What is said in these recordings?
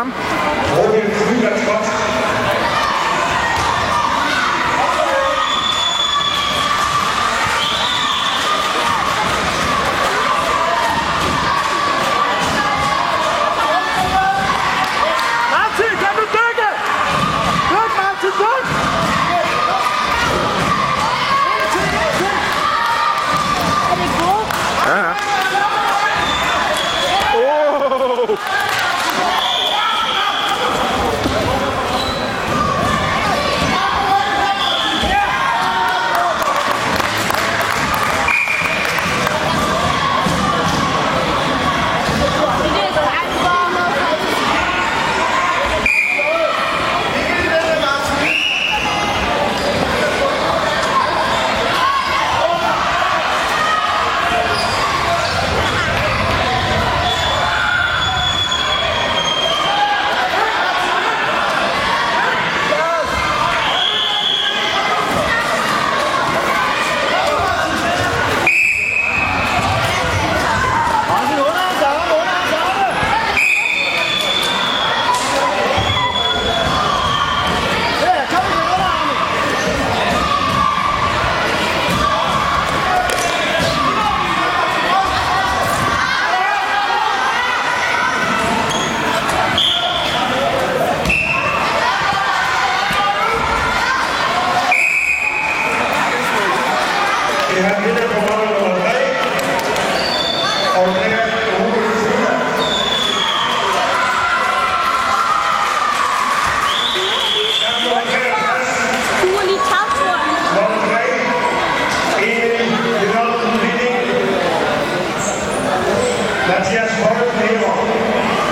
ham. 全都没有。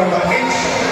number.